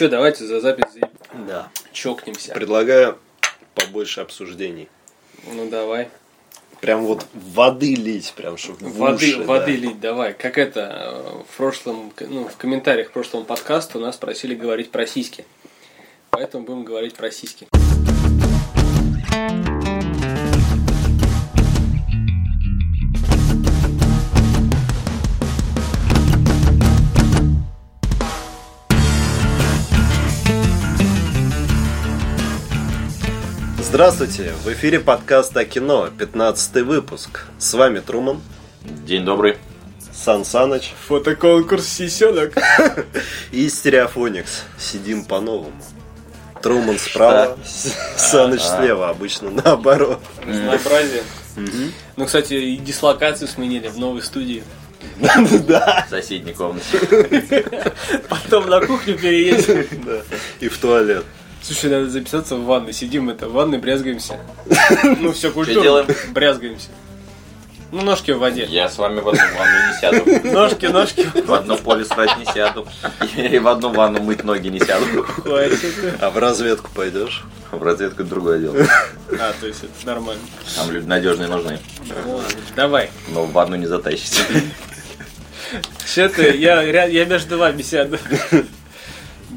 Че, давайте за запись за- Да. чокнемся. Предлагаю побольше обсуждений. Ну давай. Прям вот воды лить, прям чтобы Воды, уши, воды да. лить, давай. Как это, э, в прошлом, ну, в комментариях к прошлому подкасту нас просили говорить про сиськи. Поэтому будем говорить про сиськи. Здравствуйте, в эфире подкаст о кино, 15 выпуск. С вами Труман, День добрый. Сан Саныч Фотоконкурс сисенок. и Стереофоникс. Сидим по-новому. Труман справа, Саныч слева, обычно наоборот. Разнообразие. Ну, кстати, и дислокацию сменили в новой студии. Да, В соседней комнате. Потом на кухню переедем. И в туалет. Слушай, надо записаться в ванной. Сидим это, в ванной брязгаемся. Ну, все культурно. Брязгаемся. Ну, ножки в воде. Я с вами в одну ванну не сяду. Ножки, ножки. В одно поле срать не сяду. И в одну ванну мыть ноги не сяду. Хватит. А в разведку пойдешь? В разведку другое дело. А, то есть это нормально. Там люди надежные нужны. Ну, давай. Но в ванну не затащите. Что-то я, я между вами сяду.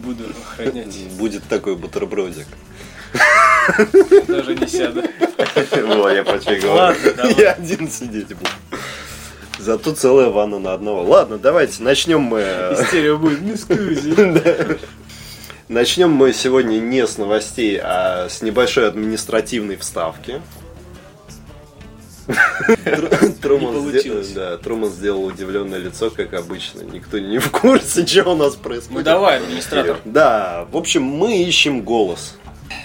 Буду охранять. Будет такой бутербродик. Даже не сяду. Во, я про что говорю. Я один сидеть буду. Зато целая ванна на одного. Ладно, давайте начнем мы. э, Стерео будет. Ну, скузи. Начнем мы сегодня не с новостей, а с небольшой административной вставки. Тру- Труман, сделал- да, Труман сделал удивленное лицо, как обычно. Никто не в курсе, что у нас Ну происходит. давай, администратор. Да, в общем, мы ищем голос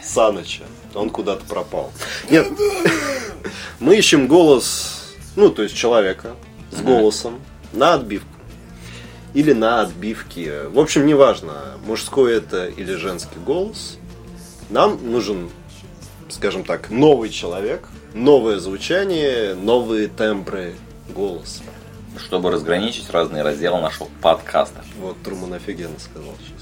Саныча. Он куда-то пропал. Нет, мы ищем голос, ну, то есть человека с голосом на отбивку. Или на отбивке. В общем, неважно, мужской это или женский голос. Нам нужен, скажем так, новый человек, новое звучание, новые тембры голоса. Чтобы разграничить разные разделы нашего подкаста. Вот Труман офигенно сказал сейчас.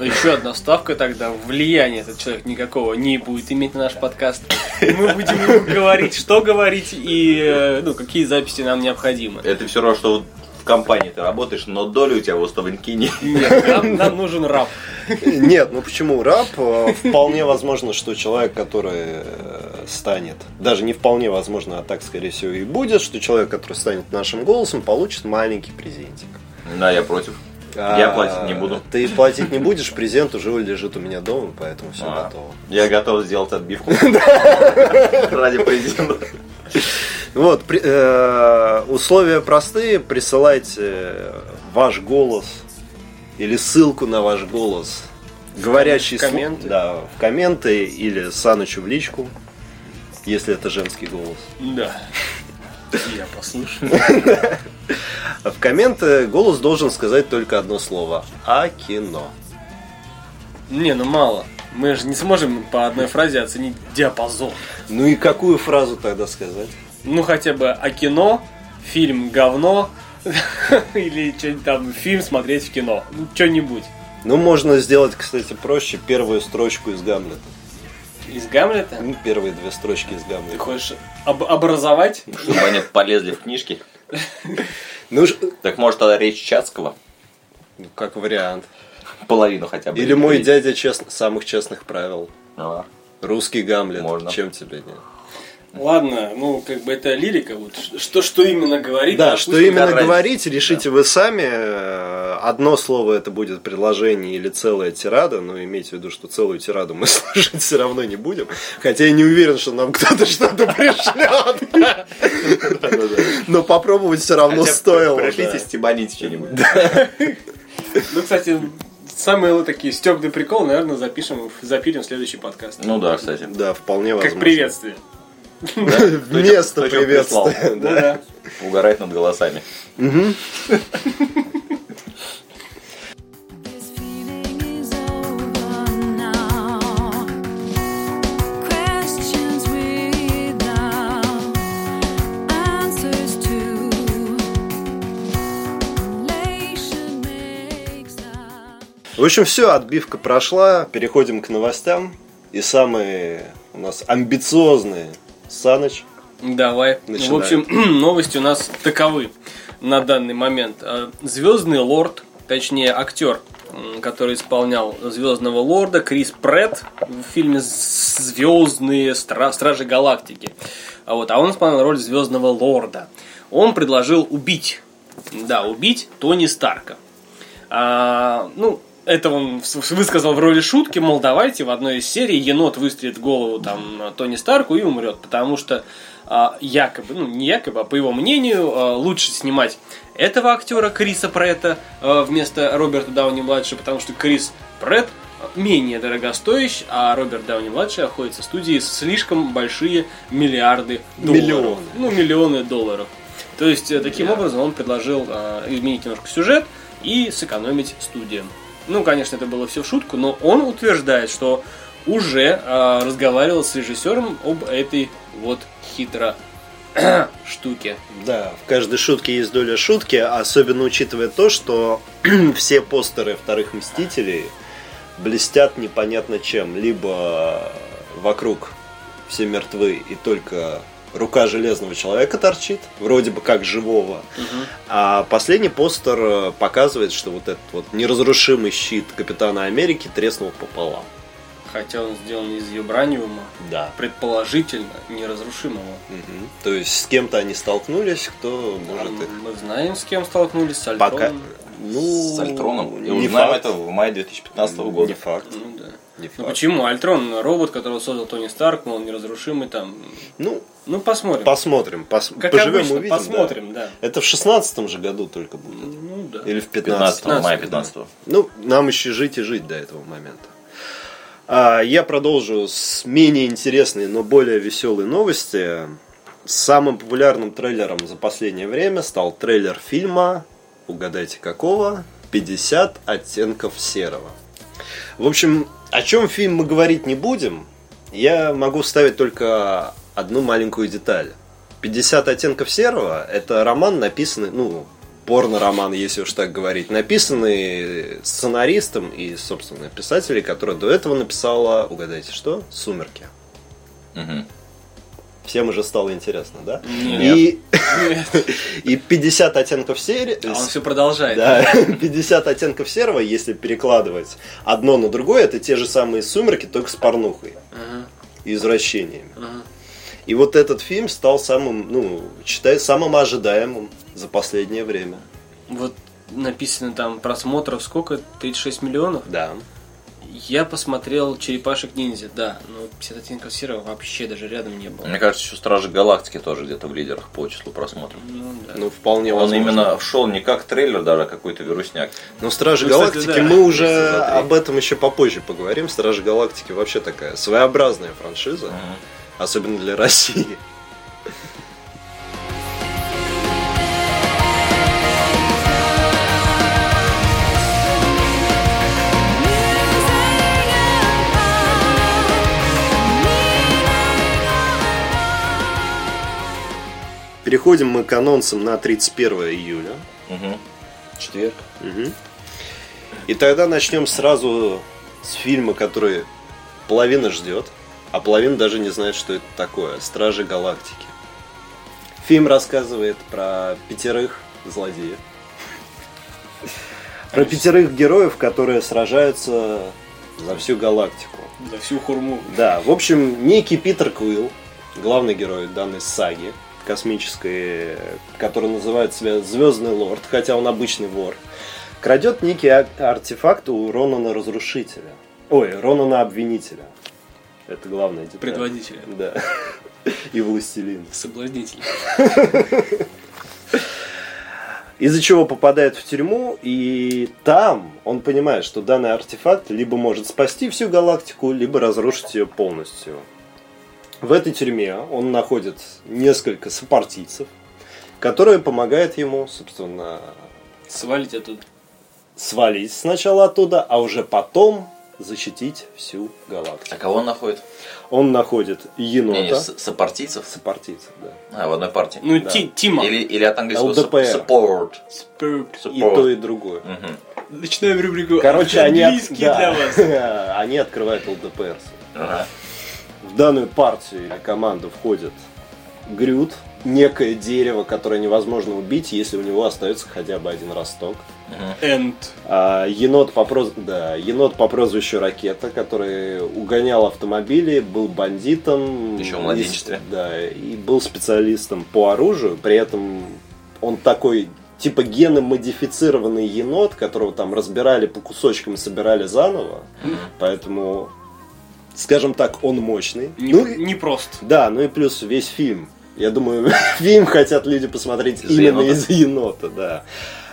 Еще одна ставка тогда. Влияния этот человек никакого не будет иметь на наш подкаст. Мы будем ему говорить, что говорить и э, ну, какие записи нам необходимы. Это все равно, что вот в компании ты работаешь, но долю у тебя в уставленьке не... Нет, нам, нам нужен раб. Нет, ну почему раб? Э, Вполне возможно, что человек, который э, станет, даже не вполне возможно, а так, скорее всего, и будет, что человек, который станет нашим голосом, получит маленький презентик. Да, я против. Я платить не буду. Ты платить не будешь, презент уже лежит у меня дома, поэтому все А, готово. Я готов сделать отбивку. Ради президента. Вот, э, условия простые, присылайте ваш голос или ссылку на ваш голос. Говорящий В комменты. да, в комменты или Санычу в личку, если это женский голос. Да. Я послушаю. А в комменты голос должен сказать только одно слово. А кино. Не, ну мало. Мы же не сможем по одной фразе оценить диапазон. Ну и какую фразу тогда сказать? Ну хотя бы о кино, фильм говно, или что-нибудь там, фильм смотреть в кино. Ну, что-нибудь. Ну, можно сделать, кстати, проще первую строчку из Гамлета. Из Гамлета? Ну, первые две строчки из Ты Гамлета. хочешь об- образовать? Чтобы они полезли в книжки. Ну, ж- Так может тогда речь Чацкого? ну, как вариант. Половину хотя бы. Или мой дядя чест- самых честных правил. А, Русский Гамлет. Можно. Чем тебе нет? Ладно, ну как бы это лирика. Вот что, что именно говорить? Да, что именно разница. говорить, решите вы сами. Э, Одно слово это будет предложение или целая тирада, но имейте в виду, что целую тираду мы слушать все равно не будем. Хотя я не уверен, что нам кто-то что-то пришлет. Но попробовать все равно стоило. Пришлите да. стебанить что-нибудь. Ну, кстати, самые такие стебный прикол, наверное, запишем, запилим в следующий подкаст. Ну да, кстати. Да, вполне возможно. как приветствие. Вместо приветствия. Ну. Угорать над голосами. В общем, все, отбивка прошла. Переходим к новостям. И самые у нас амбициозные Саныч. Давай. Начинаем. В общем, новости у нас таковы на данный момент. А, Звездный лорд, точнее актер, который исполнял Звездного лорда, Крис Прэтт в фильме Звездные Стражи Галактики. А, вот, а он исполнял роль Звездного лорда. Он предложил убить, да, убить Тони Старка. А, ну, это он высказал в роли шутки, мол, давайте в одной из серий енот выстрелит в голову там Тони Старку и умрет, потому что а, якобы, ну не якобы, а по его мнению, а, лучше снимать этого актера Криса Претта а, вместо Роберта Дауни младшего, потому что Крис Претт менее дорогостоящий, а Роберт Дауни младший находится в студии слишком большие миллиарды долларов. Миллионы. Ну, миллионы долларов. То есть, э, таким образом, он предложил э, изменить немножко сюжет и сэкономить студиям. Ну, конечно, это было все в шутку, но он утверждает, что уже э, разговаривал с режиссером об этой вот хитро штуке. Да, в каждой шутке есть доля шутки, особенно учитывая то, что все постеры вторых Мстителей блестят непонятно чем. Либо вокруг все мертвы и только рука железного человека торчит, вроде бы как живого. А последний постер э, показывает, что вот этот вот неразрушимый щит Капитана Америки треснул пополам. Хотя он сделан из вибраниума, Да. предположительно неразрушимого. Мгм. То есть с кем-то они столкнулись, кто может их Мы знаем, с кем столкнулись, с Альтроном. пока... Ну, С Альтроном. И не узнаем факт. это в мае 2015 года. Не факт. Ну да. Не Ну почему? Альтрон робот, которого создал Тони Старк, мол, неразрушимый там. Ну, Ну посмотрим. посмотрим. пос- как Поживем, обычно, увидим. посмотрим, да. да. Это в шестнадцатом же году только будет. Ну да. Или в 15 15 мая 15, 15 Ну, нам еще жить и жить до этого момента. А, я продолжу с менее интересной, но более веселой новости. Самым популярным трейлером за последнее время стал трейлер фильма, угадайте какого, 50 оттенков серого. В общем, о чем фильм мы говорить не будем, я могу вставить только одну маленькую деталь. 50 оттенков серого – это роман, написанный, ну, порно-роман, если уж так говорить, написанный сценаристом и, собственно, писателем, которая до этого написала, угадайте что, «Сумерки». Мгм. Всем уже стало интересно, да? Нет. И, и 50 оттенков серого... А он все продолжает. Да, 50 оттенков серого, если перекладывать одно на другое, это те же самые сумерки, только с порнухой Ага, и извращениями. ага. И вот этот фильм стал самым, ну, считай, самым ожидаемым за последнее время. Вот написано там просмотров сколько? 36 миллионов? Да. Я посмотрел Черепашек ниндзя, да, но 50 оттенков серого вообще даже рядом не было. Мне кажется, еще Стражи Галактики тоже где-то в лидерах по числу просмотров. Ну, да. Ну, вполне Он возможно. именно шел не как трейлер, даже а какой-то вирусняк. Но Стражи Ну, кстати, Галактики да. мы уже об этом еще попозже поговорим. Стражи Галактики вообще такая своеобразная франшиза, особенно для России. Переходим мы к анонсам на 31 июля. Мгм. Четверг. Мгм. И тогда начнем сразу с фильма, который половина ждет, а половина даже не знает, что это такое. Стражи Галактики. Фильм рассказывает про пятерых злодеев. Про пятерых героев, которые сражаются за всю галактику. За всю хурму. Да, в общем, некий Питер Куилл, главный герой данной саги космической, который называет себя Звездный Лорд, хотя он обычный вор, крадет некий артефакт у Ронана Разрушителя. Ой, Ронана Обвинителя. Это главное деталь. Предводителя. Да. И Властелин. Соблазнитель. Из-за чего попадает в тюрьму, и там он понимает, что данный артефакт либо может спасти всю галактику, либо разрушить ее полностью. В этой тюрьме он находит несколько сопартийцев, которые помогают ему, собственно, Свалить оттуда. свалить сначала оттуда, а уже потом защитить всю галактику. А кого он находит? Он находит Не, не, енота, с- сопартийцев? сопартийцев, да. А, в одной партии. Ну, Да. ти- Тима. Или, или от английского ЛДПР. support. Спорт. И то, и другое. Мгм. Начинаем рубрику Короче, они, от- английский да, для вас. они открывают ЛДПР. Ага. В данную партию или команду входит Грют, некое дерево, которое невозможно убить, если у него остается хотя бы один росток. Энд. А, енот, по проз- да, енот по прозвищу Ракета, который угонял автомобили, был бандитом. Еще в младенчестве. И- да, и был специалистом по оружию. При этом он такой типа геномодифицированный енот, которого там разбирали по кусочкам и собирали заново. Поэтому, скажем так, он мощный. Не, Ну, не просто. да, ну и плюс весь фильм. Я думаю, фильм хотят люди посмотреть Из-за именно енота. из-за енота, да.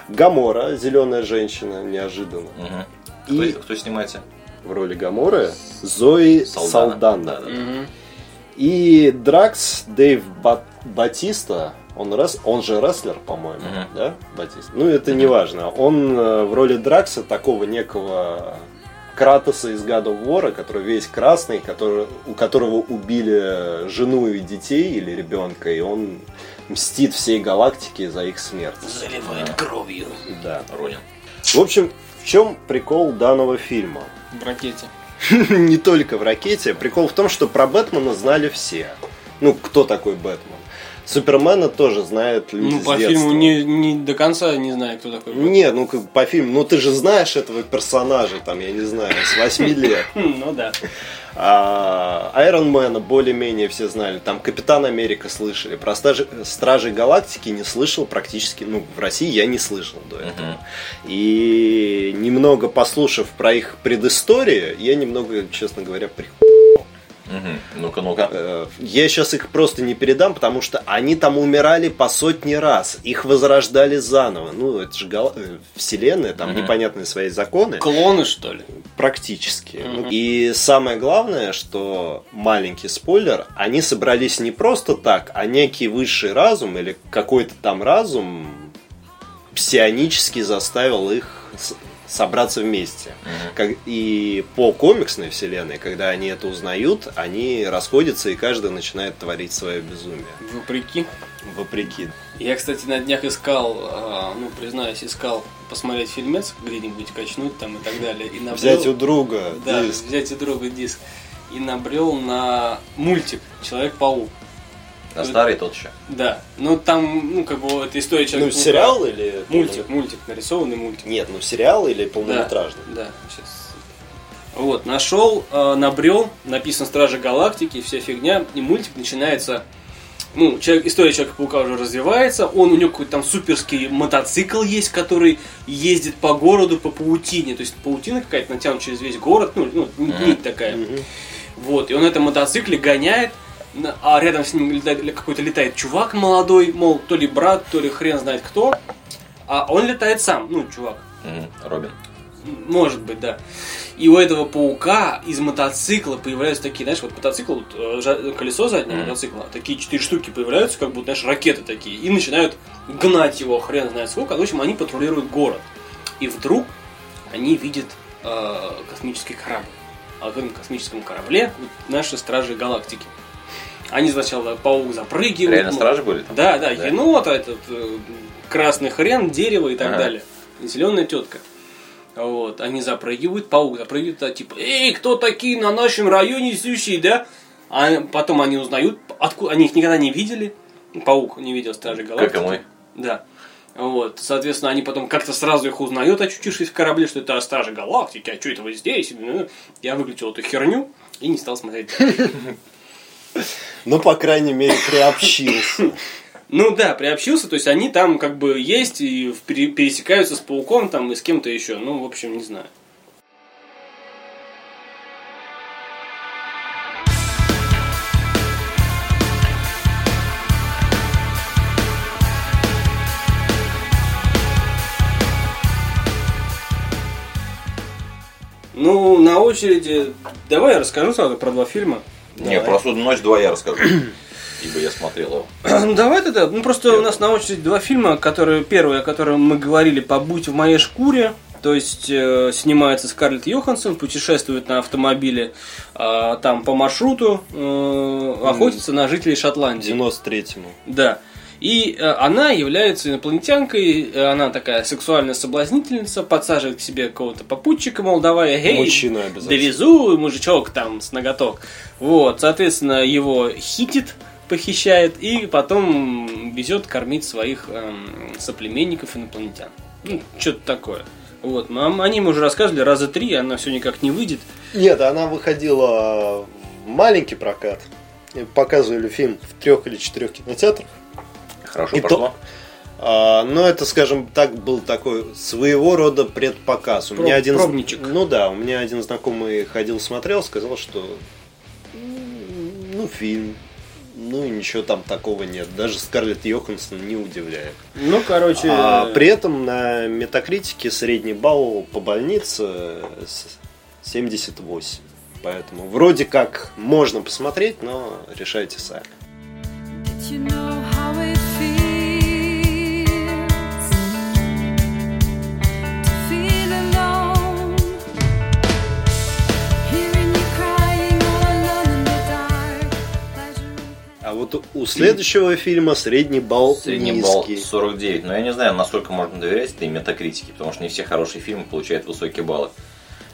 Гамора, зеленая женщина, неожиданно. Мгм. И Кто, кто снимается? в роли Гаморы Зои Салдана. Салдана. Да, да, да. Мгм. И Дракс Дэйв Ба- Батиста, он, рес- он же рестлер, по-моему, Мгм. да, Батиста? Ну, это не важно. Он э, в роли Дракса, такого некого Кратоса из God of War, который весь красный, который, у которого убили жену и детей или ребенка, и он мстит всей галактике за их смерть. Заливает кровью. Да. Ронин. В общем, в чем прикол данного фильма? В ракете. не только в ракете. Прикол в том, что про Бэтмена знали все. Ну, кто такой Бэтмен? Супермена тоже знают люди Ну, по фильму не, не до конца не знаю, кто такой. был. Не, ну как по фильму, ну ты же знаешь этого персонажа, там, я не знаю, с 8 лет. Хм, Ну да. Айронмена более-менее все знали. Там Капитан Америка слышали. Про Стражи, Стражей Галактики не слышал практически. Ну, в России я не слышал до этого. И немного послушав про их предысторию, я немного, честно говоря, при... Мгм. Ну-ка, ну-ка. Э, Я сейчас их просто не передам, потому что они там умирали по сотни раз. Их возрождали заново. Ну, это же гал- э, вселенная, там Мгм. непонятные свои законы. Клоны, что ли? Практически. Мгм. И самое главное, что маленький спойлер, они собрались не просто так, а некий высший разум или какой-то там разум псионически заставил их собраться вместе. Мгм. Как- и по комиксной вселенной, когда они это узнают, они расходятся и каждый начинает творить свое безумие. Вопреки. Вопреки. Я, кстати, на днях искал, а, ну, признаюсь, искал посмотреть фильмец, где-нибудь качнуть там и так далее. И набрел- Взять у друга Да, диск. взять у друга диск. И набрел на мультик Человек-паук. А старый тот еще. Да. Ну там, ну, как бы, это история Ну, человека сериал или... Мультик, мультик, нарисованный мультик. Нет, ну сериал или Да, полнометражный? Да, сейчас. Вот, нашел, э, набрел, написано Стражи Галактики, вся фигня, и мультик начинается. Ну, человек, история Человека-паука уже развивается, он у него какой-то там суперский мотоцикл есть, который ездит по городу по паутине. То есть паутина какая-то натянута через весь город, ну, ну нить такая. Вот, и он на этом мотоцикле гоняет, а рядом с ним летает- какой-то летает чувак молодой, мол, то ли брат, то ли хрен знает кто. А он летает сам, ну, чувак. Робин. Может быть, да. И у этого паука из мотоцикла появляются такие, знаешь, вот мотоцикл, вот, э, колесо заднего Мгм. мотоцикла, такие четыре штуки появляются, как будто, знаешь, ракеты такие, и начинают гнать его хрен знает сколько. В общем, они патрулируют город. И вдруг они видят э, космический корабль. А в этом космическом корабле вот наши стражи галактики. Они сначала паук запрыгивают. Реально мол, стражи были там? Да, да, Да. енот, этот э, красный хрен, дерево и так Ага. далее. Зеленая тетка. Вот, они запрыгивают, паук запрыгивает, а типа, эй, кто такие на нашем районе сущие, да? А потом они узнают, откуда, они их никогда не видели. Паук не видел Стражи Галактики. Как и мы. Да. Вот, соответственно, они потом как-то сразу их узнают, очутившись в корабле, что это Стражи Галактики, а что это вы здесь? Ну, Я выключил эту херню и не стал смотреть. Ну, по крайней мере, приобщился. Ну да, приобщился, то есть они там как бы есть и пересекаются с пауком там и с кем-то еще. Ну, в общем, не знаю. Ну, на очереди. Давай я расскажу сразу про два фильма. Не, про «Судную ночь 2 я расскажу. Ибо я смотрел его. Ну, давай тогда. Ну, просто у нас на очереди два фильма, которые, первый, о котором мы говорили, «Побудь в моей шкуре», То есть э, снимается Скарлетт Йоханссон, путешествует на автомобиле э, там по маршруту, э, охотится на жителей Шотландии. 93-му. Да. И э, она является инопланетянкой, э, она такая сексуальная соблазнительница, подсаживает к себе какого-то попутчика, мол, давай, эй, Мужчина обязательно. довезу, мужичок там с ноготок. Вот, соответственно, его хитит, похищает и потом везет кормить своих эм, соплеменников инопланетян. Ну, что-то такое. Вот, нам- они мы уже рассказывали раза три, она все никак не выйдет. Нет, она выходила в маленький прокат. Показывали фильм в трех или четырех кинотеатрах. Хорошо И прошло. А, но это, скажем так, был такой своего рода предпоказ. У Проб- меня один, пробничек. ну да, у меня один знакомый ходил, смотрел, сказал, что ну фильм, ну и ничего там такого нет. Даже Скарлетт Йоханссон не удивляет. Ну, короче, А при этом на метакритике средний балл по больнице с- 78. Поэтому вроде как можно посмотреть, но решайте сами. Следующего фильма средний балл Средний балл низкий. 49. Но я не знаю, насколько можно доверять этой метакритике, потому что не все хорошие фильмы получают высокие баллы.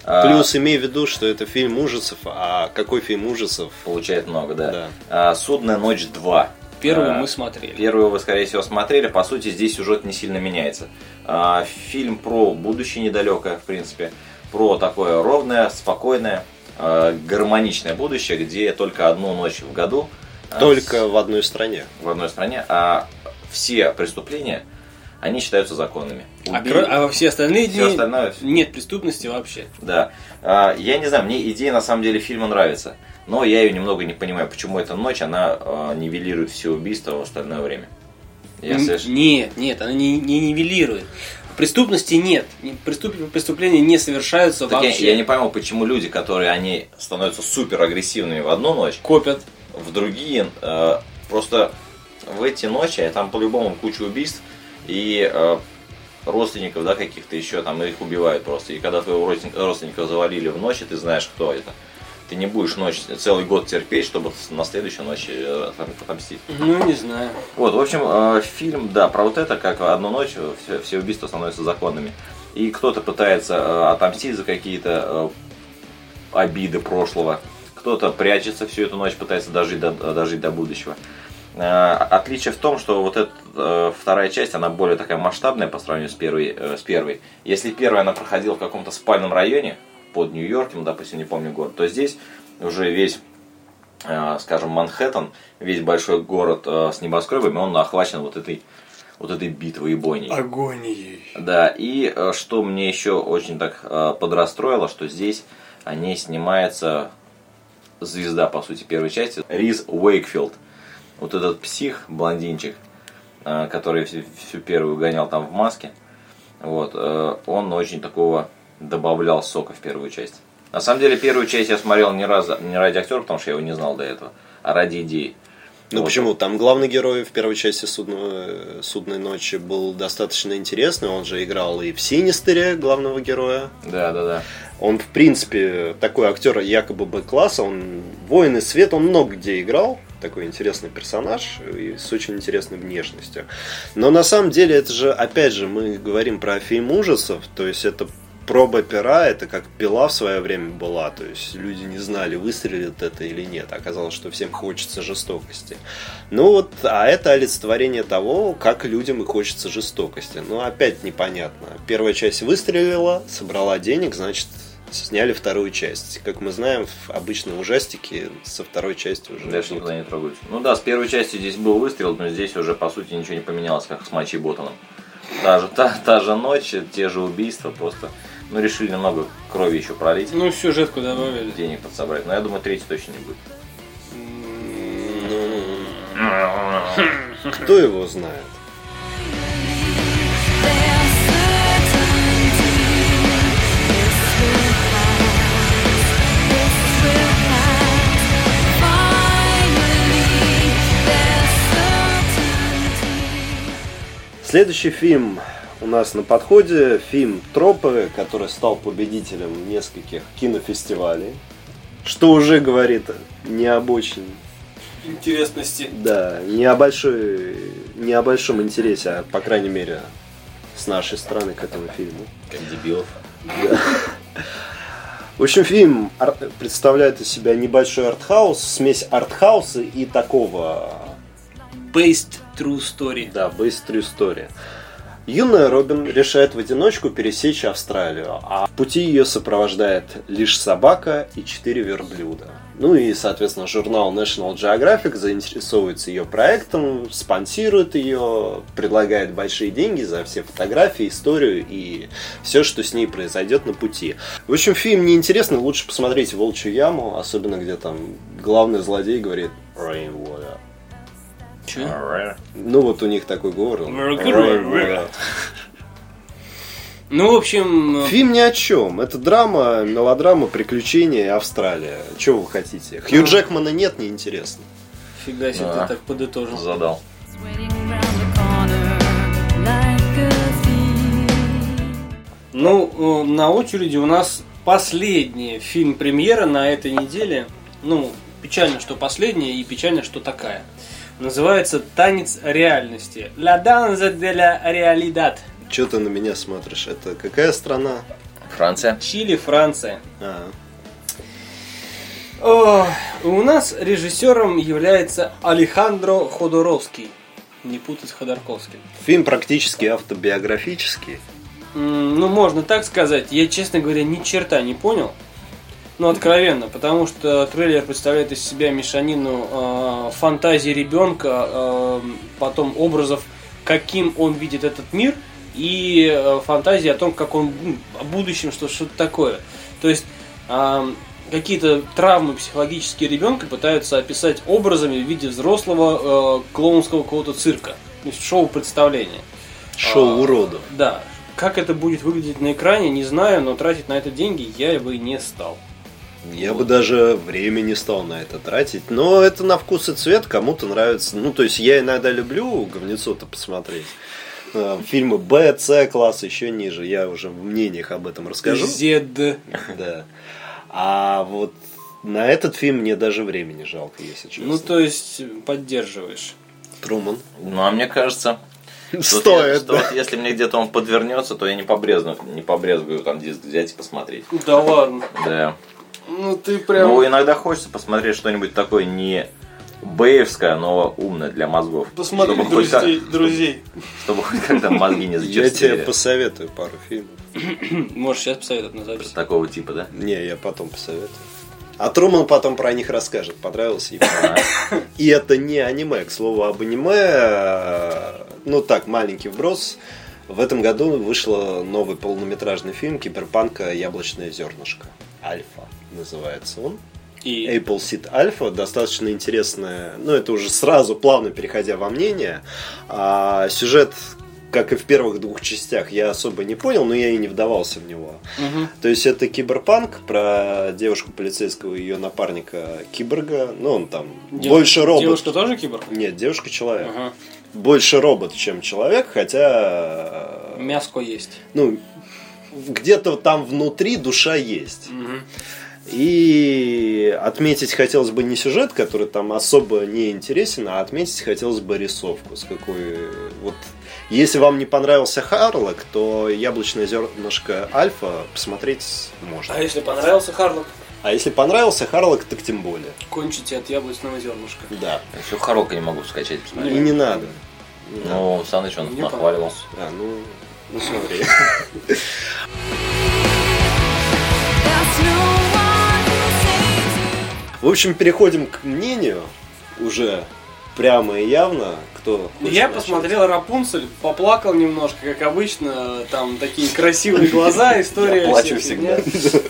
А, Плюс имей в виду, что это фильм ужасов, а какой фильм ужасов? Получает много, да. Да. А, Судная ночь 2. первую А, мы смотрели. Первую вы, скорее всего, смотрели. По сути, здесь сюжет не сильно меняется. А, Фильм про будущее недалекое, в принципе. Про такое ровное, спокойное, а, гармоничное будущее, где только одну ночь в году. А, Только в одной стране. в одной стране, а все преступления, они считаются законными. А, Убили- а во все остальные дни остальное- нет преступности вообще. Да. А, Я не знаю, мне идея на самом деле фильма нравится. Но я ее немного не понимаю, почему эта ночь, она а, нивелирует все убийства в остальное время. Я Н- Нет, нет, она не, не нивелирует. Преступности нет. Не- преступ- Преступления не совершаются Так я, вообще. я не пойму, почему люди, которые они становятся супер агрессивными в одну ночь, Копят. В другие э, просто в эти ночи а там по-любому куча убийств и э, родственников, да, каких-то еще там их убивают просто. И когда твоего родственника, завалили в ночь, ты знаешь, кто это. Ты не будешь ночь целый год терпеть, чтобы на следующую ночь э, отом- отомстить. Ну, не знаю. Вот, в общем, э, фильм, да, про вот это, как одну ночь все, все убийства становятся законными. И кто-то пытается э, отомстить за какие-то э, обиды прошлого, кто-то прячется всю эту ночь, пытается дожить до, дожить до будущего. Э, Отличие в том, что вот эта э, вторая часть, она более такая масштабная по сравнению с первой, э, с первой. Если первая она проходила в каком-то спальном районе, под Нью-Йорком, допустим, не помню город, то здесь уже весь скажем, Манхэттен, весь большой город с небоскребами, он охвачен вот этой, вот этой битвой и бойней. Агонией. Да, и что мне еще очень так подрастроило, что здесь о ней снимается звезда, по сути, первой части, Риз Уэйкфилд. Вот этот псих, блондинчик, э, который всю, всю первую гонял там в маске, вот, э, он очень такого добавлял сока в первую часть. На самом деле, первую часть я смотрел не, раз, не ради актера, потому что я его не знал до этого, а ради идеи. Ну Вот. почему? Там главный герой в первой части судного, судной ночи был достаточно интересный. Он же играл и в Синистере главного героя. Да, да, да. Он, в принципе, такой актер якобы Б-класса. Он воин и свет, он много где играл. Такой интересный персонаж и с очень интересной внешностью. Но на самом деле это же, опять же, мы говорим про фильм ужасов. То есть это проба пера, это как пила в свое время была. То есть люди не знали, выстрелит это или нет. Оказалось, что всем хочется жестокости. Ну вот, а это олицетворение того, как людям и хочется жестокости. Ну, опять непонятно. Первая часть выстрелила, собрала денег, значит, сняли вторую часть. Как мы знаем, в обычные ужастики со второй части уже Дальше идут. никуда не трогаются. Ну да, с первой части здесь был выстрел, но здесь уже по сути ничего не поменялось, как с Мачи Ботаном. Та же, та, та же ночь, те же убийства просто. Ну, решили немного крови еще пролить, Ну, сюжетку добавили. денег подсобрать. Но я думаю, третий точно не будет. Ну, кто его знает? Следующий фильм у нас на подходе фильм «Тропы», который стал победителем нескольких кинофестивалей. Что уже говорит не об очень, Интересности. да, не о большой, не о большом интересе, а по крайней мере с нашей стороны к этому фильму. Как дебилов. В общем, фильм представляет из себя небольшой артхаус, смесь артхауса и такого Based true story. Да, Based True Story. Юная Робин решает в одиночку пересечь Австралию, а в пути ее сопровождает лишь собака и четыре верблюда. Ну и, соответственно, журнал National Geographic заинтересовывается ее проектом, спонсирует ее, предлагает большие деньги за все фотографии, историю и все, что с ней произойдет на пути. В общем, фильм неинтересный, лучше посмотреть «Волчью яму», особенно где там главный злодей говорит «Rainwater». Че? Ну вот у них такой говор. он, Rainwater. Ну, в общем, Фильм ни о чем. Это драма, мелодрама, приключения, Австралия. Чего вы хотите? Хью Ну. Джекмана нет, неинтересно. фига себе Да. ты так подытожил. Задал. Ну, э, на очереди у нас последний фильм премьера на этой неделе. Ну, печально, что последняя, и печально, что такая. Называется «Танец реальности». «La danza de la realidad». Че ты на меня смотришь? Это какая страна? Франция. Чили, Франция. А, О, у нас режиссером является Алехандро Ходоровский. Не путать с Ходорковским. фильм практически автобиографический. Ну, можно так сказать. Я, честно говоря, ни черта не понял. Ну, откровенно, потому что трейлер представляет из себя мешанину э, фантазии ребенка, э, потом образов, каким он видит этот мир, и э, фантазии о том, как он ну, о будущем, что что-то такое. То есть э, какие-то травмы психологические ребенка пытаются описать образами в виде взрослого э, клоунского какого-то цирка. То есть шоу-представления. Шоу А, уродов. Да. Как это будет выглядеть на экране, не знаю, но тратить на это деньги я бы не стал. Я бы даже время не стал на это тратить. Но это на вкус и цвет, кому-то нравится. Ну, то есть я иногда люблю говнецо-то посмотреть. Э, Фильмы Б, С класс, еще ниже. Я уже в мнениях об этом расскажу. Зед. Да. А вот на этот фильм мне даже времени жалко, если честно. Ну, то есть, поддерживаешь. Труман. Ну, а мне кажется, что, Стоит, что да. вот если мне где-то он подвернется, то я не побрезгую, не побрезгую там диск взять и посмотреть. Да ладно. Да. Ну, ты прям... Ну, иногда хочется посмотреть что-нибудь такое не бэевское, но умное для мозгов. Посмотри Чтобы хоть, друзей, как- друзей. чтобы хоть как-то мозги не Я тебе посоветую пару фильмов. Можешь сейчас посоветовать на запись. Такого типа, да? Не, я потом посоветую. А Труман потом про них расскажет, понравился ему. И это не аниме. К слову, об аниме, э, ну так, маленький вброс. В этом году вышел новый полнометражный фильм Киберпанка «Яблочное зернышко». Альфа называется он. И Apple Seed Alpha достаточно интересная, ну это уже сразу плавно переходя во мнение. А сюжет, как и в первых двух частях, я особо не понял, но я и не вдавался в него. Мгм. То есть это киберпанк про девушку полицейского и ее напарника киборга. Ну он там Дев- больше робот. Девушка тоже киборг? Нет, девушка человек. Ага. Больше робот, чем человек, хотя Мяско есть. ну где-то там внутри душа есть. Мгм. И отметить хотелось бы не сюжет, который там особо не интересен, а отметить хотелось бы рисовку. С какой вот если вам не понравился Харлок, то яблочное зернышко Альфа посмотреть можно. А если понравился Харлок, А если понравился Харлок, так тем более. кончите от яблочного зернышка. Да. Еще Харока не могу скачать, И посмотреть. не надо. Не надо. Ну, Саныч, он Мне нахваливался. А, ну, ну смотри. В общем, переходим к мнению уже прямо и явно, кто хочет Я начать. посмотрел Рапунцель, поплакал немножко, как обычно, там такие красивые глаза, история. Я плачу фигня.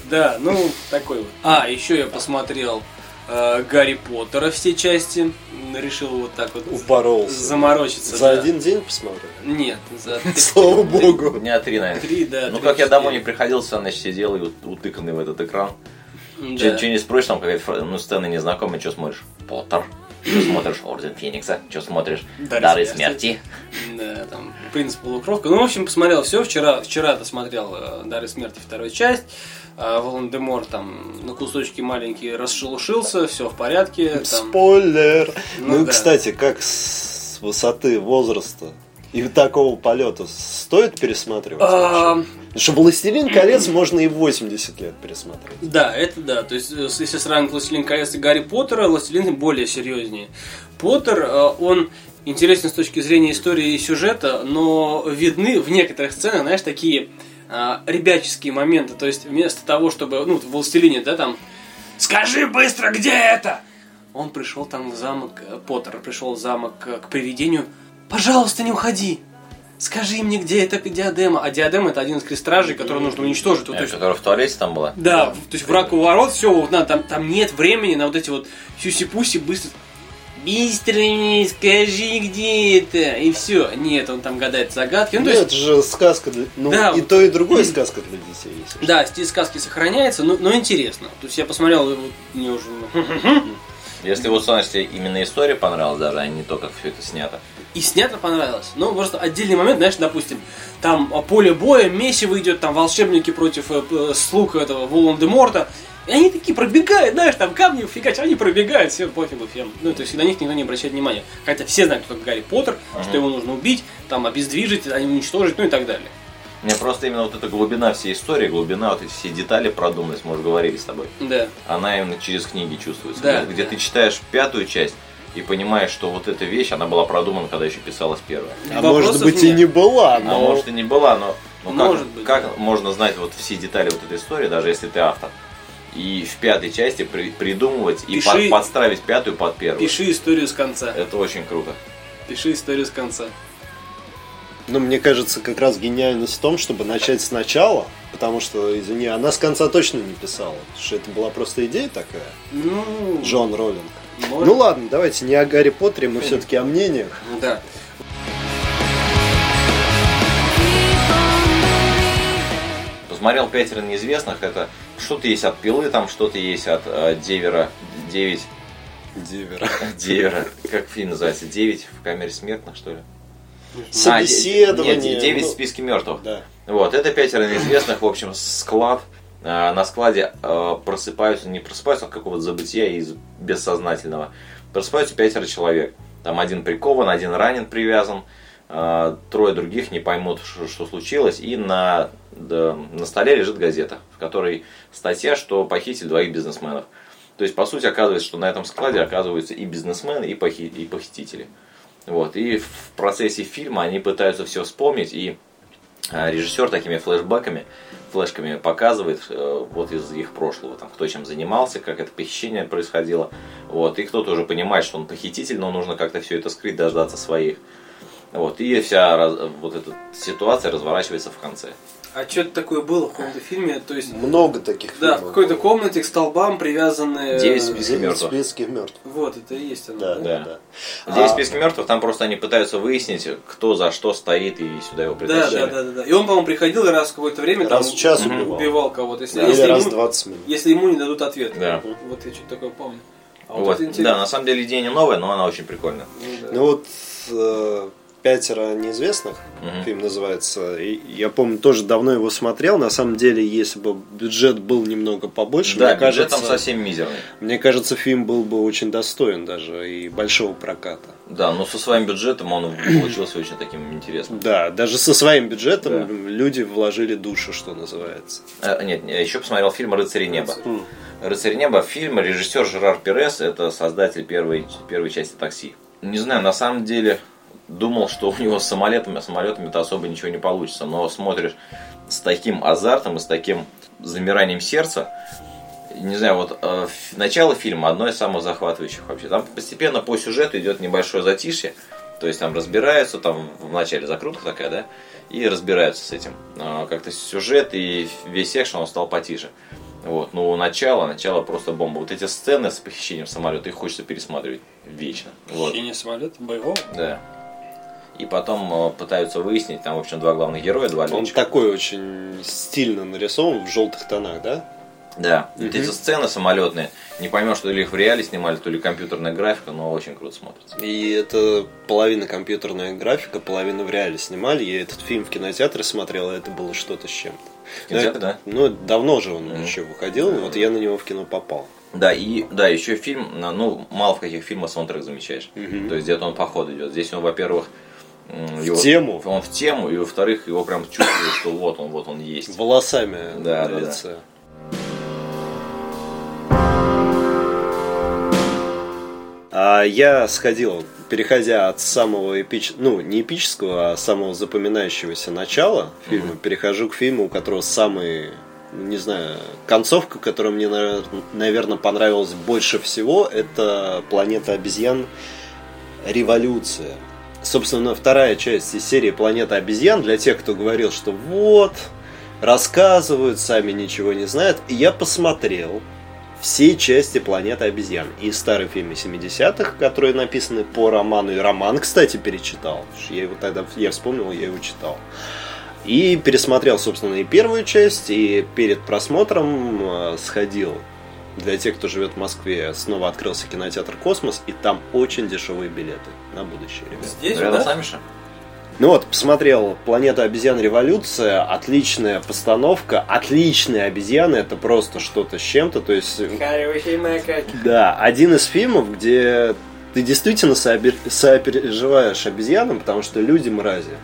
Да, ну, такой вот. А, еще я посмотрел э, Гарри Поттера все части, решил вот так вот Упоролся. заморочиться. За да. один день посмотрел? Нет, за три- Слава богу. Дня три, наверное. Три, да. Ну, как я домой не приходил, Саныч сидел и утыканный в этот экран. Да. Че, не спросишь, там какая-то ну, сцена незнакомая, что смотришь? Поттер. Что смотришь Орден Феникса? Что смотришь Дары Дары смерти. смерти? Да, там принцип полукровка. Ну, в общем, посмотрел все. Вчера, вчера досмотрел э, Дары смерти вторую часть. А Волан-де-Мор там на кусочки маленькие расшелушился, все в порядке. Там... Спойлер. Ну Ну, да. кстати, как с высоты возраста и такого полета стоит пересматривать? А, вообще? Потому что «Властелин колец» можно и в 80 лет пересмотреть. Да, это да. То есть, э, если сравнивать «Властелин колец» и Гарри Поттера, «Властелин» более серьезнее. Поттер, э, он интересен с точки зрения истории и сюжета, но видны в некоторых сценах, знаешь, такие а, ребяческие моменты. То есть, вместо того, чтобы, ну, в «Властелине», да, там, «Скажи быстро, где это?» Он пришел там в замок, э, Поттер пришел в замок э, к привидению. «Пожалуйста, не уходи!» Скажи мне, где эта диадема? А диадема это один из крестражей, который нужно уничтожить. Вот, Э, есть Которая в туалете там была? да, то есть враг у ворот, все, вот надо, там, там нет времени на вот эти вот сюси-пуси быстро. Быстро мне скажи, где это, и все. Нет, он там гадает загадки. Ну, то Ну, есть, это же сказка для... Ну, Да, и вот. то, и другое сказка для детей. если что. да, стиль сказки сохраняется, но, но интересно. То есть я посмотрел, и вот мне уже... ну, Если вот, тебе именно история понравилась даже, а не то, как все это снято. И снято понравилось. Ну, просто отдельный момент, знаешь, допустим, там а, поле боя, месиво идет, там волшебники против э, э, слуг этого Волан-де-Морта. И они такие пробегают, знаешь, там камни фигачат, они пробегают, все пофигу всем. Ну, то есть на них никто не обращает внимания. Хотя все знают, кто такой Гарри Поттер, что его нужно убить, там обездвижить, а уничтожить, ну и так далее. Мне просто именно вот эта глубина всей истории, глубина, вот эти все детали продуманность, мы уже говорили с тобой, Да. она именно через книги чувствуется. Да. Где, где ты читаешь пятую часть и понимаешь, что вот эта вещь, она была продумана, когда еще писалась первая. А Вопросов может быть и нет. не была, А но... может и не была, но, но Может как, быть, как можно знать вот все детали вот этой истории, даже если ты автор? И в пятой части при- придумывать и Пиши- под- подстраивать пятую под первую. Пиши историю с конца. Это очень круто. Пиши историю с конца. Ну, мне кажется, как раз гениальность в том, чтобы начать сначала, потому что, извини, она с конца точно не писала, потому что это была просто идея такая, Ну, Джон Роллинг. Может- Ну ладно, давайте не о Гарри Поттере, мы все-таки о мнениях. Да. Посмотрел «Пятеро неизвестных», это что-то есть от Пилы, там что-то есть от э, Девера, 9, Дивера. Девера, как фильм называется, 9 в камере смертных, что ли? Собеседование. А, нет, 9 в ну, списке мертвых. Да. Вот, это пятеро неизвестных, в общем, склад. Э, На складе э, просыпаются, не просыпаются от какого-то забытия из бессознательного. Просыпаются пятеро человек. Там один прикован, один ранен, привязан. э, Трое других не поймут, что, случилось. И на, на столе лежит газета, в которой статья, что похитили двоих бизнесменов. То есть, по сути, оказывается, что на этом складе оказываются и бизнесмены, и, похи- и похитители. Вот. И в процессе фильма они пытаются все вспомнить, и а, режиссер такими флешбэками, флешками показывает э, вот из их прошлого, там, кто чем занимался, как это похищение происходило. Вот. И кто-то уже понимает, что он похититель, но нужно как-то все это скрыть, дождаться своих. Вот. И вся вот эта ситуация разворачивается в конце. А что-то такое было в каком-то фильме, то есть... Много таких Да, в какой-то было. комнате к столбам привязаны... Девять списков Девять мертвых. списков мертвых. Вот, это и есть оно. Да, да? да, Да. да. Здесь А- в списке мертвых, там просто они пытаются выяснить, кто за что стоит, и сюда его притащили. да, да, да, да. И он, по-моему, приходил и раз в какое-то время Раз там в час убивал. убивал. кого-то. Если, Да. Или если раз ему, в 20 минут. если ему не дадут ответ. Да. Вот я что-то такое помню. А Вот. это Да, на самом деле идея не новая, но она очень прикольная. Ну, да. Ну вот э, «Пятеро неизвестных» Мгм. фильм называется. И я помню, тоже давно его смотрел. На самом деле, если бы бюджет был немного побольше, Да, мне бюджет кажется, там совсем мизерный. мне кажется, фильм был бы очень достоин даже и большого проката. Да, но со своим бюджетом он получился очень таким интересным. Да, даже со своим бюджетом Да. люди вложили душу, что называется. Э, нет, я еще посмотрел фильм «Рыцари неба». «Рыцари неба» фильм, режиссер Жерар Перес, это создатель первой, первой части «Такси». Не знаю, на самом деле думал, что у него с самолетами, самолетами-то особо ничего не получится, но смотришь с таким азартом и с таким замиранием сердца, не знаю, вот э, начало фильма одно из самых захватывающих вообще. Там постепенно по сюжету идет небольшое затишье, то есть там разбираются, там в начале закрутка такая, да, и разбираются с этим. А, Как-то сюжет и весь экшен он стал потише. Вот, ну начало, начало просто бомба. Вот эти сцены с похищением самолета, их хочется пересматривать вечно. Вот. Хищение самолета боевого. Да. И потом э, пытаются выяснить, там, в общем, два главных героя, два Он летчика. такой очень стильно нарисован в желтых тонах, да? Да, вот эти сцены самолетные, не поймешь, то ли их в реале снимали, то ли компьютерная графика, но очень круто смотрится. И это половина компьютерная графика, половина в реале снимали. Я этот фильм в кинотеатре смотрел, и это было что-то с чем-то. Кинотеатр, да? Ну, давно же он еще выходил, вот я на него в кино попал. Да, и да, еще фильм, ну, мало в каких фильмах саундтрек замечаешь. То есть где-то он по ходу идет. Здесь он, во-первых, его- тему. Он в тему, и во-вторых, его прям чувствуешь, что вот он, вот он есть. Волосами Да, на да, да. лице. А я сходил, переходя от самого эпического, ну, не эпического, а самого запоминающегося начала фильма, перехожу к фильму, у которого самый, не знаю, концовка, которая мне, наверное, понравилась больше всего, это «Планета обезьян. Революция». Собственно, вторая часть из серии «Планета обезьян» для тех, кто говорил, что вот, рассказывают, сами ничего не знают. И я посмотрел все части «Планеты обезьян». И старые фильмы 70-х, которые написаны по роману. И роман, кстати, перечитал. Я его тогда, я вспомнил, я его читал. И пересмотрел, собственно, и первую часть, и перед просмотром э, сходил. Для тех, кто живет в Москве, снова открылся кинотеатр «Космос», и там очень дешевые билеты на будущее, ребят. Здесь, да? нами же? Ну вот, посмотрел «Планета обезьян. Революция», отличная постановка, отличные обезьяны, это просто что-то с чем-то, то есть... Хорошие макаки. Да, один из фильмов, где ты действительно сопереживаешь обезьянам, потому что люди мрази.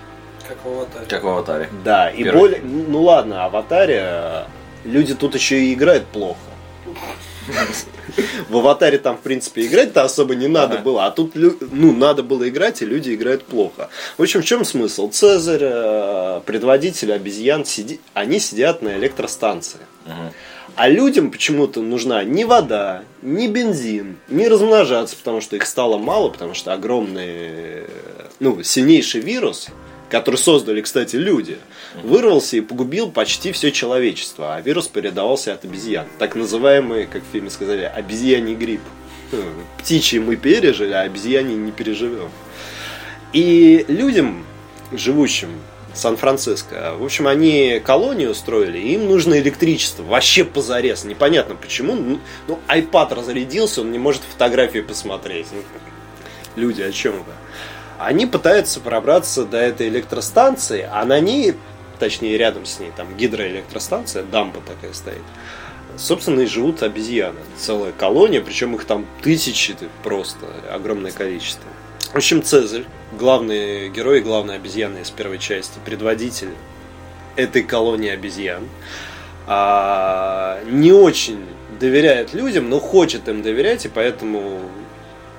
Как в аватаре. Как в аватаре. Да, и Первый более... Ну ладно, аватаре э, люди тут еще и играют плохо. В аватаре там, в принципе, играть-то особо не надо Ага. было, а тут, ну, надо было играть, и люди играют плохо. В общем, в чем смысл? Цезарь, э, предводитель обезьян, сиди- они сидят на электростанции. Мгм. А людям почему-то нужна ни вода, ни бензин, ни размножаться, потому что их стало мало, потому что огромный, э, ну, сильнейший вирус, который создали, кстати, люди, вырвался и погубил почти все человечество, а вирус передавался от обезьян. Так называемый, как в фильме сказали, обезьяний грипп. Ну, Птичий мы пережили, а обезьяний не переживем. И людям, живущим Сан-Франциско, в общем, они колонию устроили, и им нужно электричество. Вообще позарез. Непонятно почему. Ну, Ну, iPad разрядился, он не может фотографии посмотреть. Ну, Люди, о чем вы? Они пытаются пробраться до этой электростанции, а на ней, точнее рядом с ней, там гидроэлектростанция, дамба такая стоит. Собственно, и живут обезьяны. Целая колония, причем их там тысячи просто, огромное количество. В общем, Цезарь, главный герой и главная обезьяна из первой части, предводитель этой колонии обезьян, а, не очень доверяет людям, но хочет им доверять, и поэтому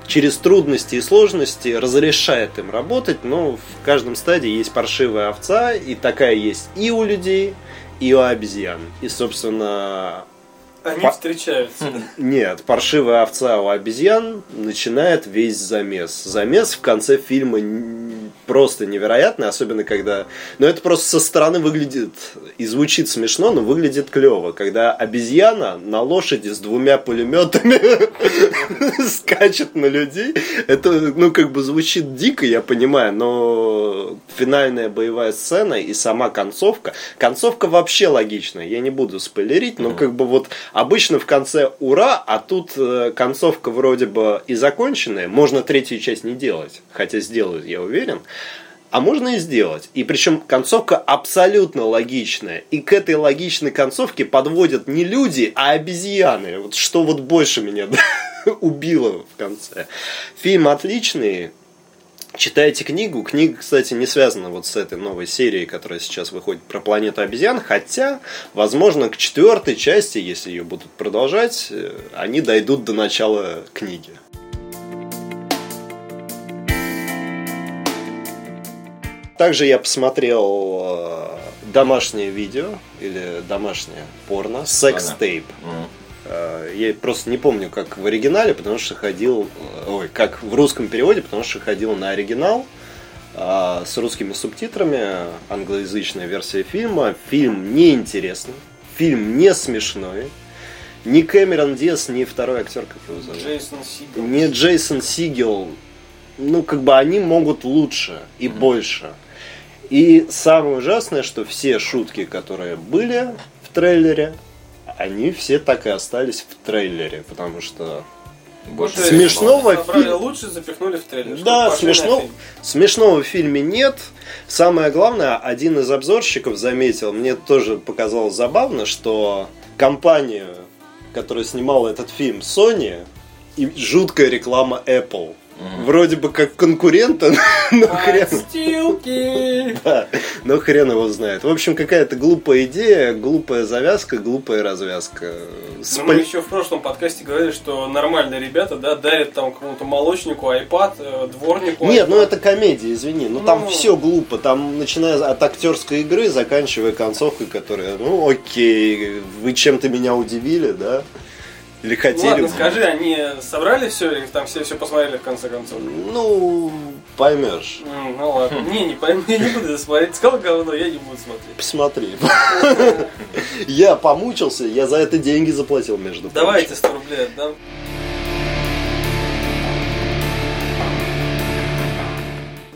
через трудности и сложности разрешает им работать, но в каждом стадии есть паршивая овца, и такая есть и у людей, и у обезьян. И, собственно, Они Па- встречаются. нет, паршивая овца у обезьян начинает весь замес. Замес в конце фильма просто невероятный, особенно когда... Ну, это просто со стороны выглядит и звучит смешно, но выглядит клево. Когда обезьяна на лошади с двумя пулеметами скачет на людей. Это, ну, как бы звучит дико, я понимаю, но финальная боевая сцена и сама концовка... Концовка вообще логичная, я не буду спойлерить, но как бы вот обычно в конце ура, а тут э, концовка вроде бы и законченная. Можно третью часть не делать, хотя сделают, я уверен. А можно и сделать. И причем концовка абсолютно логичная. И к этой логичной концовке подводят не люди, а обезьяны. Вот что вот больше меня убило в конце. Фильм отличный. Читайте книгу. Книга, кстати, не связана вот с этой новой серией, которая сейчас выходит про планету обезьян. Хотя, возможно, к четвертой части, если ее будут продолжать, э, они дойдут до начала книги. Также я посмотрел э, домашнее видео или домашнее порно, секс-тейп. Э, Я просто не помню, как в оригинале, потому что ходил, э, ой, как в русском переводе, потому что ходил на оригинал а, с русскими субтитрами, англоязычная версия фильма. Фильм неинтересный, фильм не смешной. Ни Кэмерон Диас, ни второй актер, как его зовут. Джейсон Сигел. Не Джейсон Сигел, ну, как бы они могут лучше и больше. И самое ужасное, что все шутки, которые были в трейлере, они все так и остались в трейлере, потому что Больше Смешного фильма- лучше, запихнули в трейлер. Да, смешно, фильм. смешного в фильме нет. Самое главное, один из обзорщиков заметил, мне тоже показалось забавно, что компания, которая снимала этот фильм, Sony, и жуткая реклама Apple. Вроде бы как конкурента, но хрен, Подстилки! да, но хрен его знает. В общем, какая-то глупая идея, глупая завязка, глупая развязка. Ну, Спа- мы еще в прошлом подкасте говорили, что нормальные ребята, да, дарят там какому-то молочнику iPad, э, дворнику. Нет, iPad. ну это комедия, извини. Ну там Ну. все глупо. Там начиная от актерской игры, заканчивая концовкой, которая, ну окей, вы чем-то меня удивили, да? Или Ну, хотели. ладно, скажи, они собрали все или там все все посмотрели в конце концов? Ну, поймешь. М, Ну ладно. Не, не пойму, я не буду смотреть. Сказал говно, я не буду смотреть. Посмотри. Я помучился, я за это деньги заплатил, между прочим. Давайте 100 рублей отдам.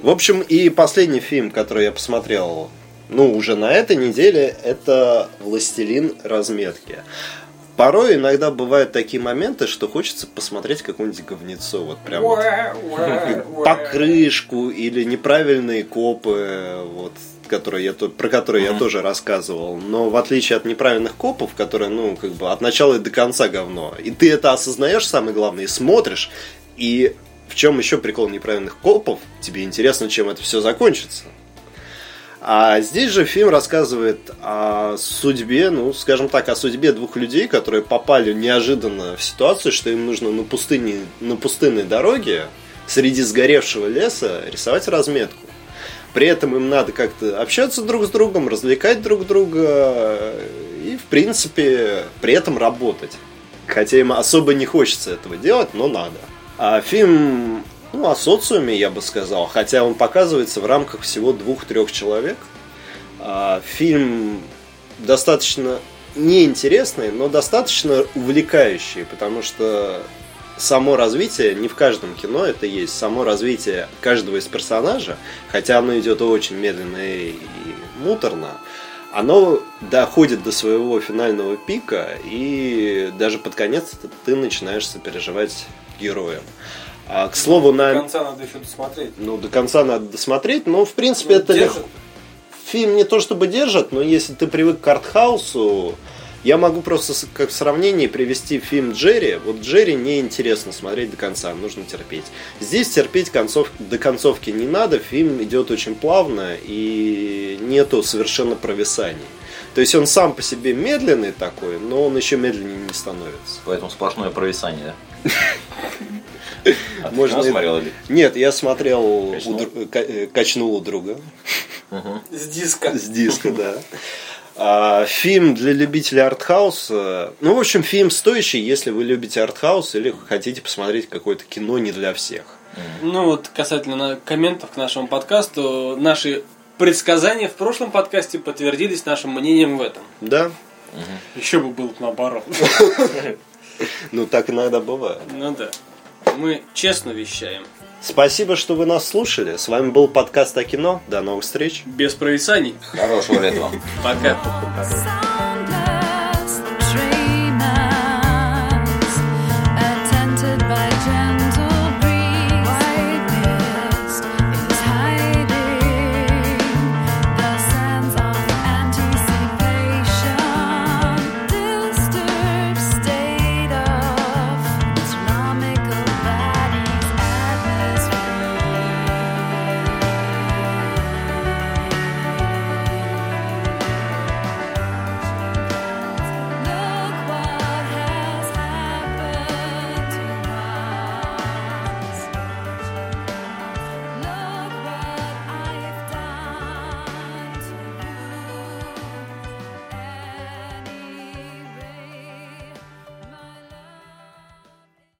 В общем, и последний фильм, который я посмотрел, ну, уже на этой неделе, это «Властелин разметки». Порой иногда бывают такие моменты, что хочется посмотреть какое-нибудь говнецо, вот прям вот покрышку или неправильные копы, вот, которые я про которые я тоже рассказывал. Но в отличие от неправильных копов, которые, ну, как бы от начала и до конца говно, и ты это осознаешь, самое главное, и смотришь, и в чем еще прикол неправильных копов, тебе интересно, чем это все закончится. А здесь же фильм рассказывает о судьбе, ну, скажем так, о судьбе двух людей, которые попали неожиданно в ситуацию, что им нужно на, пустыне, на пустынной дороге среди сгоревшего леса рисовать разметку. При этом им надо как-то общаться друг с другом, развлекать друг друга и, в принципе, при этом работать. Хотя им особо не хочется этого делать, но надо. А фильм ну, о социуме, я бы сказал, хотя он показывается в рамках всего двух-трех человек. А, фильм достаточно неинтересный, но достаточно увлекающий, потому что само развитие, не в каждом кино это есть, само развитие каждого из персонажа, хотя оно идет очень медленно и муторно, оно доходит до своего финального пика, и даже под конец ты начинаешь сопереживать героям. А, к слову, До на... конца надо еще досмотреть. Ну, до конца надо досмотреть, но, в принципе, Ну, это держит. легко. Фильм не то чтобы держит, но если ты привык к артхаусу, я могу просто как сравнение привести фильм Джерри. Вот Джерри неинтересно смотреть до конца, нужно терпеть. Здесь терпеть концов... до концовки не надо, фильм идет очень плавно и нету совершенно провисаний. То есть он сам по себе медленный такой, но он еще медленнее не становится. Поэтому сплошное провисание, да? А Можно смотрел или? Нет, я смотрел, Качнул? э, качнул у друга. С диска. С диска, да. А, фильм для любителей артхауса. Ну, в общем, фильм стоящий, если вы любите артхаус или хотите посмотреть какое-то кино не для всех. Ну вот касательно комментов к нашему подкасту, наши предсказания в прошлом подкасте подтвердились нашим мнением в этом. Да? Еще бы было наоборот. Ну, так иногда бывает. Ну да. Мы честно вещаем. Спасибо, что вы нас слушали. С вами был подкаст о кино. До новых встреч. Без провисаний. Хорошего лета вам. Пока.